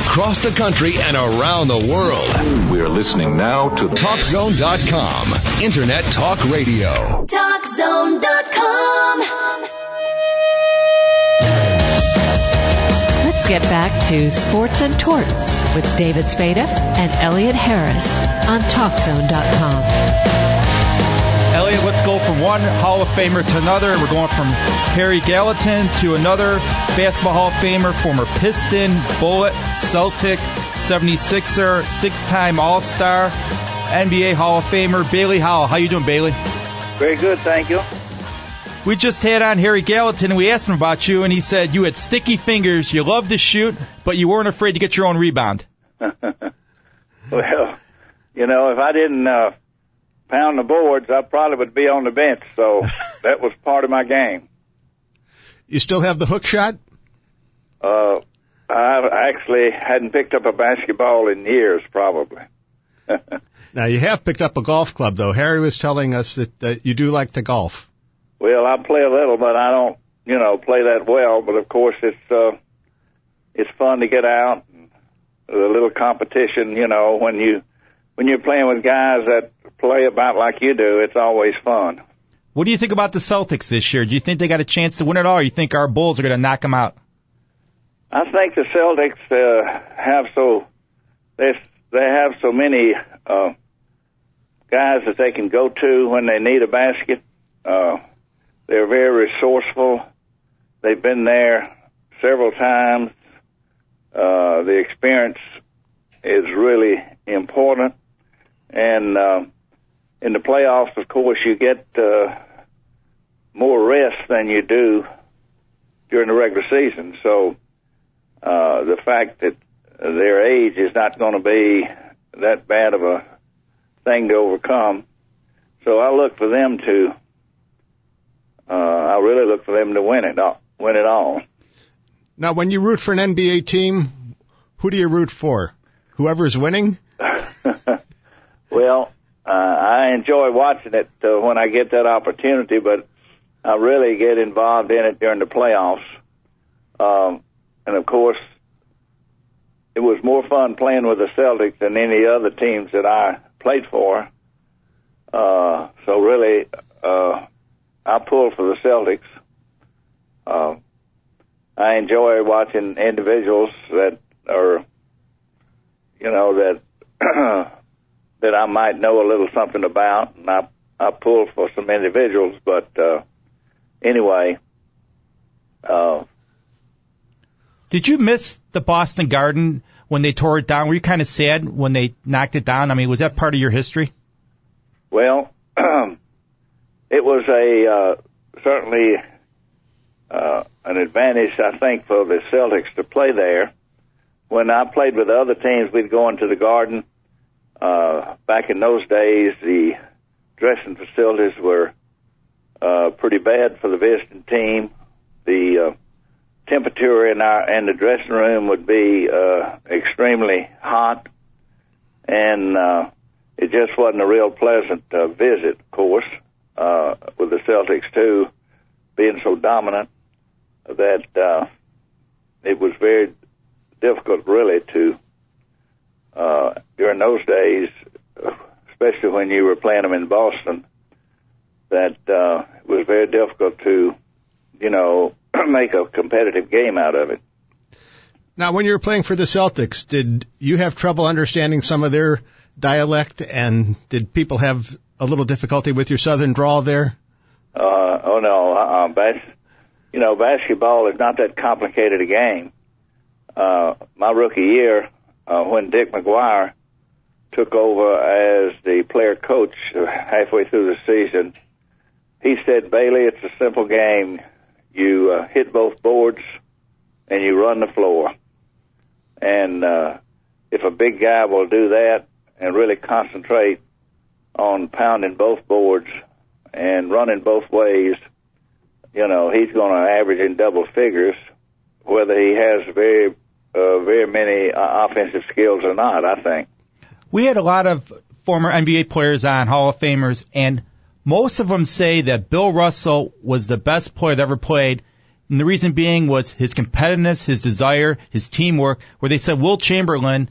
across the country and around the world. We are listening now to TalkZone.com. Internet Talk Radio. TalkZone.com. Let's get back to Sports and Torts with David Spada and Elliot Harris on TalkZone.com. Let's go from one Hall of Famer to another. We're going from Harry Gallatin to another Basketball Hall of Famer, former Piston, Bullet, Celtic, 76er, six-time All-Star, NBA Hall of Famer, Bailey Howell. How you doing, Bailey? Very good, thank you. We just had on Harry Gallatin, and we asked him about you, and he said you had sticky fingers, you loved to shoot, but you weren't afraid to get your own rebound. well, you know, if I didn't uh, pound the boards, I probably would be on the bench. So that was part of my game. You still have the hook shot? Uh, I actually hadn't picked up a basketball in years, probably. now you have picked up a golf club, though. Harry was telling us that, that you do like to golf. Well, I play a little, but I don't, you know, play that well. But of course, it's uh, it's fun to get out. And a little competition, you know, when you when you're playing with guys that play about like you do, it's always fun. What do you think about the Celtics this year? Do you think they got a chance to win it all, or you think our Bulls are going to knock them out? I think the Celtics uh, have so they they have so many uh, guys that they can go to when they need a basket. Uh, they're very resourceful. They've been there several times. Uh, the experience is really important, and uh, in the playoffs, of course, you get uh, more rest than you do during the regular season. So uh, the fact that their age is not going to be that bad of a thing to overcome. So I look for them to. Uh, I really look for them to win it, all, win it all. Now, when you root for an NBA team, who do you root for? Whoever's winning? I enjoy watching it uh, when I get that opportunity, but I really get involved in it during the playoffs. Um, and of course, it was more fun playing with the Celtics than any other teams that I played for. Uh, so really, uh, I pull for the Celtics. Uh, I enjoy watching individuals that are, you know, that that I might know a little something about, and I I pull for some individuals. But uh, anyway, uh, did you miss the Boston Garden when they tore it down? Were you kind of sad when they knocked it down? I mean, was that part of your history? Well, it was a uh, certainly uh, an advantage, I think, for the Celtics to play there. When I played with other teams, we'd go into the Garden. Uh, back in those days, the dressing facilities were uh, pretty bad for the visiting team. The uh, temperature in our in the dressing room would be uh, extremely hot, and uh, it just wasn't a real pleasant uh, visit. Of course, uh, with the Celtics too being so dominant, that uh, it was very difficult, really, to uh, during those days, especially when you were playing them in Boston, that uh, it was very difficult to, you know, make a competitive game out of it. Now, when you were playing for the Celtics, did you have trouble understanding some of their dialect, and did people have a little difficulty with your southern drawl there? Uh, oh no, uh, bas- you know, basketball is not that complicated a game. Uh, my rookie year, uh, when Dick McGuire took over as the player coach halfway through the season, he said, Bailey, it's a simple game. You uh, hit both boards and you run the floor. And uh, if a big guy will do that and really concentrate on pounding both boards and running both ways, you know, he's going to average in double figures, whether he has very uh, very many uh, offensive skills or not. I think we had a lot of former NBA players on Hall of Famers, and most of them say that Bill Russell was the best player that ever played, And the reason being was his competitiveness, his desire, his teamwork, where they said Wilt Chamberlain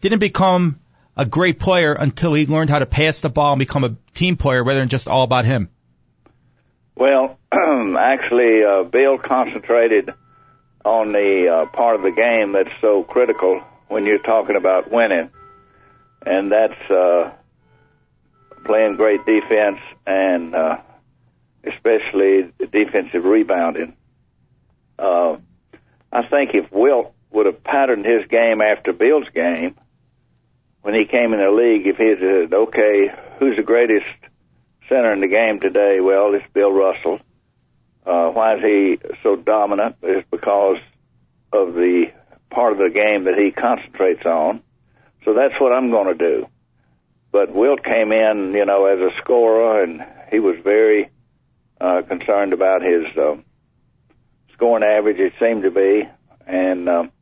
didn't become a great player until he learned how to pass the ball and become a team player rather than just all about him. Well, actually, uh, Bill concentrated on the uh, part of the game that's so critical when you're talking about winning, and that's uh, playing great defense and uh, especially defensive rebounding. Uh, I think if Wilt would have patterned his game after Bill's game when he came in the league, if he said, okay, who's the greatest center in the game today? Well, it's Bill Russell. Uh, why is he so dominant? It's because of the part of the game that he concentrates on. So that's what I'm going to do. But Wilt came in, you know, as a scorer, and he was very uh, concerned about his uh, scoring average. It seemed to be, and um,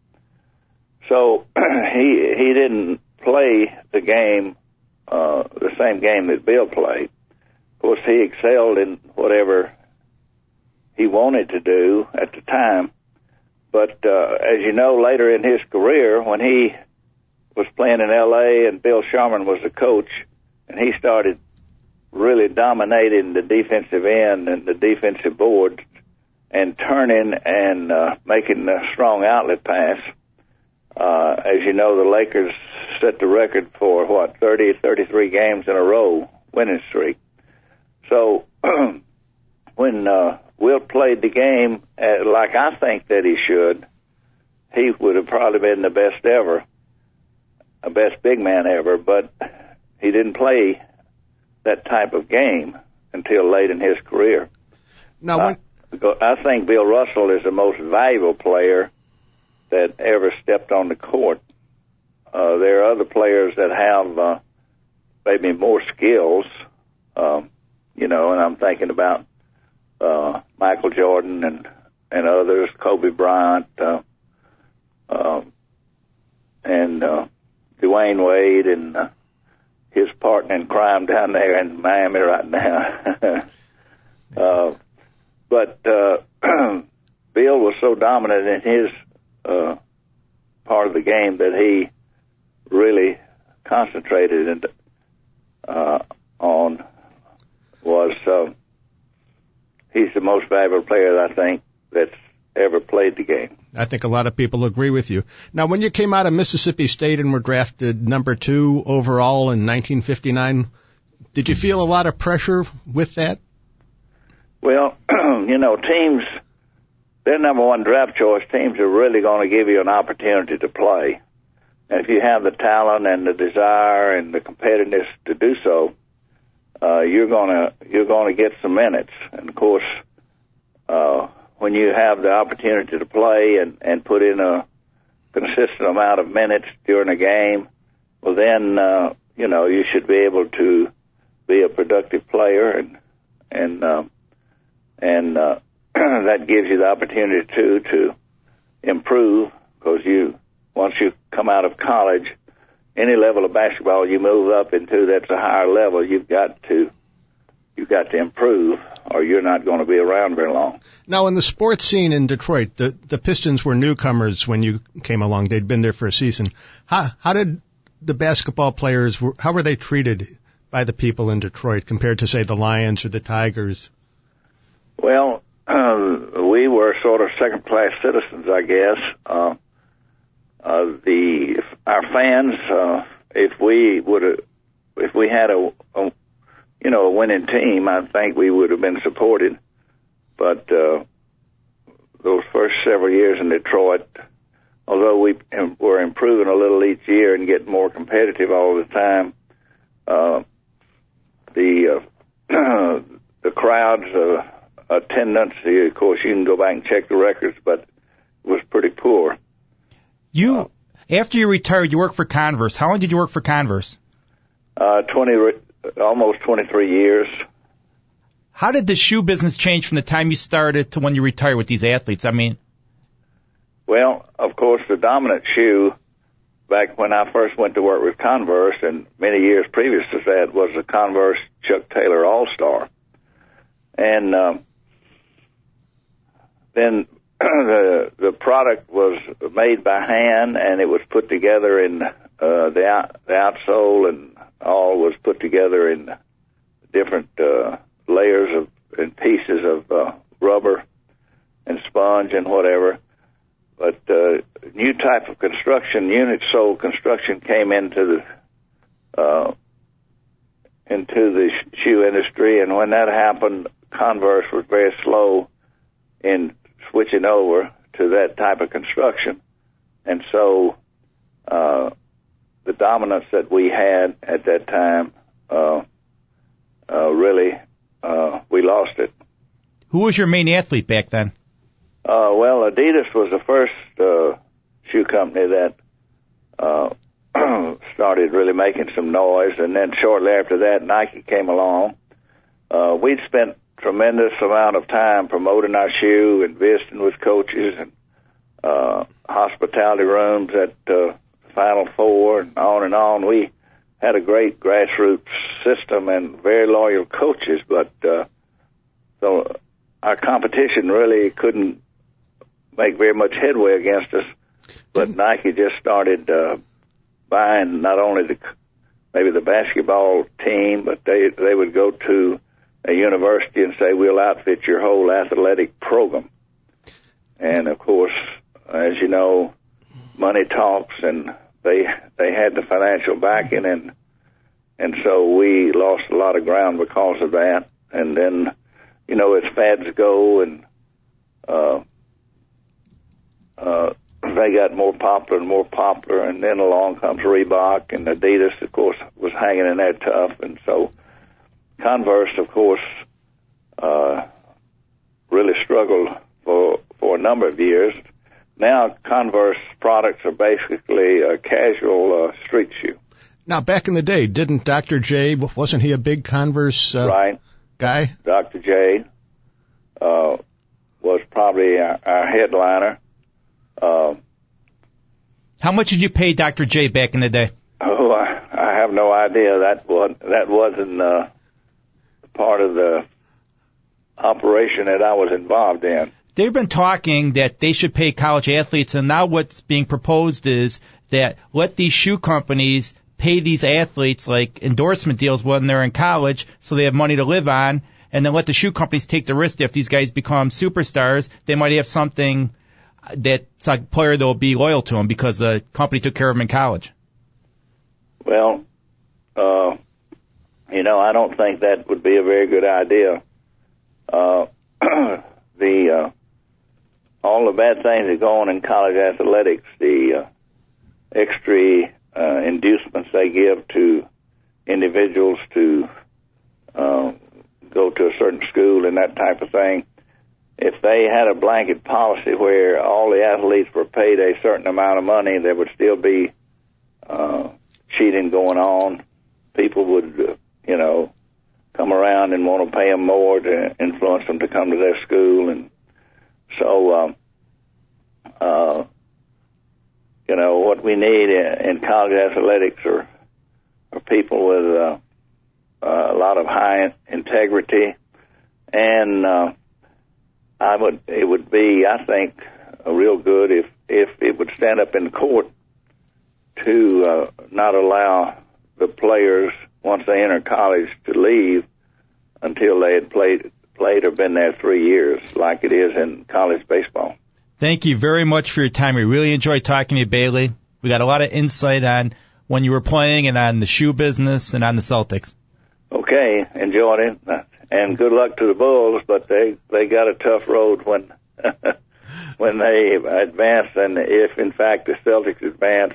so he he didn't play the game, uh, the same game that Bill played. Of course, he excelled in whatever he wanted to do at the time. But uh, as you know, later in his career, when he was playing in L.A. and Bill Sharman was the coach, and he started really dominating the defensive end and the defensive board and turning and uh, making a strong outlet pass. Uh, as you know, the Lakers set the record for what 30, 33 games in a row winning streak. So when uh, Wilt played the game uh, like I think that he should, he would have probably been the best ever, a best big man ever. But he didn't play that type of game until late in his career. Now, when, I think Bill Russell is the most valuable player that ever stepped on the court. Uh, there are other players that have uh, maybe more skills, um, you know, and I'm thinking about uh, Michael Jordan and and others, Kobe Bryant, uh, uh, and uh, Dwyane Wade, and uh, his partner in crime down there in Miami right now. uh, but uh, Bill was so dominant in his uh, part of the game that he really concentrated and uh, on was uh, he's the most valuable player I think that's ever played the game. I think a lot of people agree with you. Now, when you came out of Mississippi State and were drafted number two overall in 1959, did you feel a lot of pressure with that? Well, you know, teams, their number one draft choice, teams are really going to give you an opportunity to play. And if you have the talent and the desire and the competitiveness to do so, uh, you're gonna you're gonna get some minutes. And of course, uh, when you have the opportunity to play and and put in a consistent amount of minutes during a game, well then uh, you know you should be able to be a productive player and and uh, and uh, that gives you the opportunity too to improve because you once you come out of college any level of basketball you move up into that's a higher level, you've got to you've got to improve or you're not going to be around very long. Now, in the sports scene in Detroit, the the Pistons were newcomers when you came along. They'd been there for a season. How how did the basketball players how were they treated by the people in Detroit compared to say the Lions or the Tigers? Well, uh, we were sort of second class citizens, I guess. Uh, uh, the our fans, uh, if we would have, if we had a, a, you know, a winning team, I think we would have been supported. But uh, those first several years in Detroit, although we were improving a little each year and getting more competitive all the time, uh, the uh, the crowds uh, attendance, of course, you can go back and check the records, but it was pretty poor. You, after you retired, you worked for Converse. How long did you work for Converse? Uh, 20, almost 23 years. How did the shoe business change from the time you started to when you retired with these athletes? I mean, well, of course, the dominant shoe back when I first went to work with Converse and many years previous to that was the Converse Chuck Taylor All Star. And um, then the the product was made by hand, and it was put together in uh, the out, the outsole and all was put together in different uh, layers of and pieces of uh, rubber and sponge and whatever. But uh, new type of construction, unit sole construction, came into the uh, into the shoe industry, and when that happened, Converse was very slow in switching over to that type of construction, and so uh, the dominance that we had at that time uh, uh, really uh, we lost it. Who was your main athlete back then? Uh, well, Adidas was the first uh, shoe company that uh, started really making some noise, and then shortly after that, Nike came along. Uh, we'd spent tremendous amount of time promoting our shoe and visiting with coaches and uh, hospitality rooms at uh, Final Four and on and on. We had a great grassroots system and very loyal coaches, but uh, so our competition really couldn't make very much headway against us. But Nike just started uh, buying not only the maybe the basketball team, but they they would go to a university and say we'll outfit your whole athletic program. And of course, as you know, money talks, and they they had the financial backing, and and so we lost a lot of ground because of that. And then, you know, as fads go, and uh, uh, they got more popular and more popular, and then along comes Reebok and Adidas. Of course, was hanging in there tough, and so Converse, of course, uh, really struggled for for a number of years. Now, Converse products are basically a casual uh, street shoe. Now, back in the day, didn't Dr. J, wasn't he a big Converse uh, right? guy? Dr. J uh, was probably our, our headliner. Uh, How much did you pay Dr. J back in the day? oh, I, I have no idea. That was that wasn't uh, part of the operation that I was involved in. They've been talking that they should pay college athletes, and now what's being proposed is that let these shoe companies pay these athletes like endorsement deals when they're in college so they have money to live on, and then let the shoe companies take the risk if these guys become superstars, they might have something that's a player that will be loyal to them because the company took care of them in college. Well, uh, you know, I don't think that would be a very good idea. Uh, the uh, all the bad things that go on in college athletics, the uh, extra uh, inducements they give to individuals to uh, go to a certain school and that type of thing. If they had a blanket policy where all the athletes were paid a certain amount of money, there would still be uh, cheating going on. People would, uh, you know, come around and want to pay them more to influence them to come to their school, and so, um, uh, you know, what we need in, in college athletics are are people with uh, uh, a lot of high integrity, and uh, I would it would be I think uh, real good if if it would stand up in court to uh, not allow the players once they enter college to leave until they had played played or been there three years, like it is in college baseball. Thank you very much for your time. We really enjoyed talking to you, Bailey. We got a lot of insight on when you were playing and on the shoe business and on the Celtics. Okay, enjoyed it, and good luck to the Bulls. But they they got a tough road when when they advance, and if in fact the Celtics advance,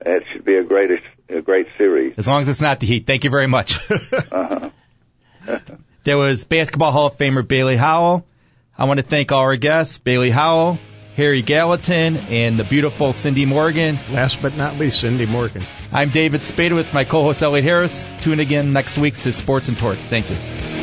it should be a great a great series. As long as it's not the Heat. Thank you very much. Uh-huh. there was Basketball Hall of Famer Bailey Howell. I want to thank all our guests, Bailey Howell, Harry Gallatin, and the beautiful Cindy Morgan. Last but not least, Cindy Morgan. I'm David Spada with my co-host Elliot Harris. Tune in again next week to Sports and Torts. Thank you.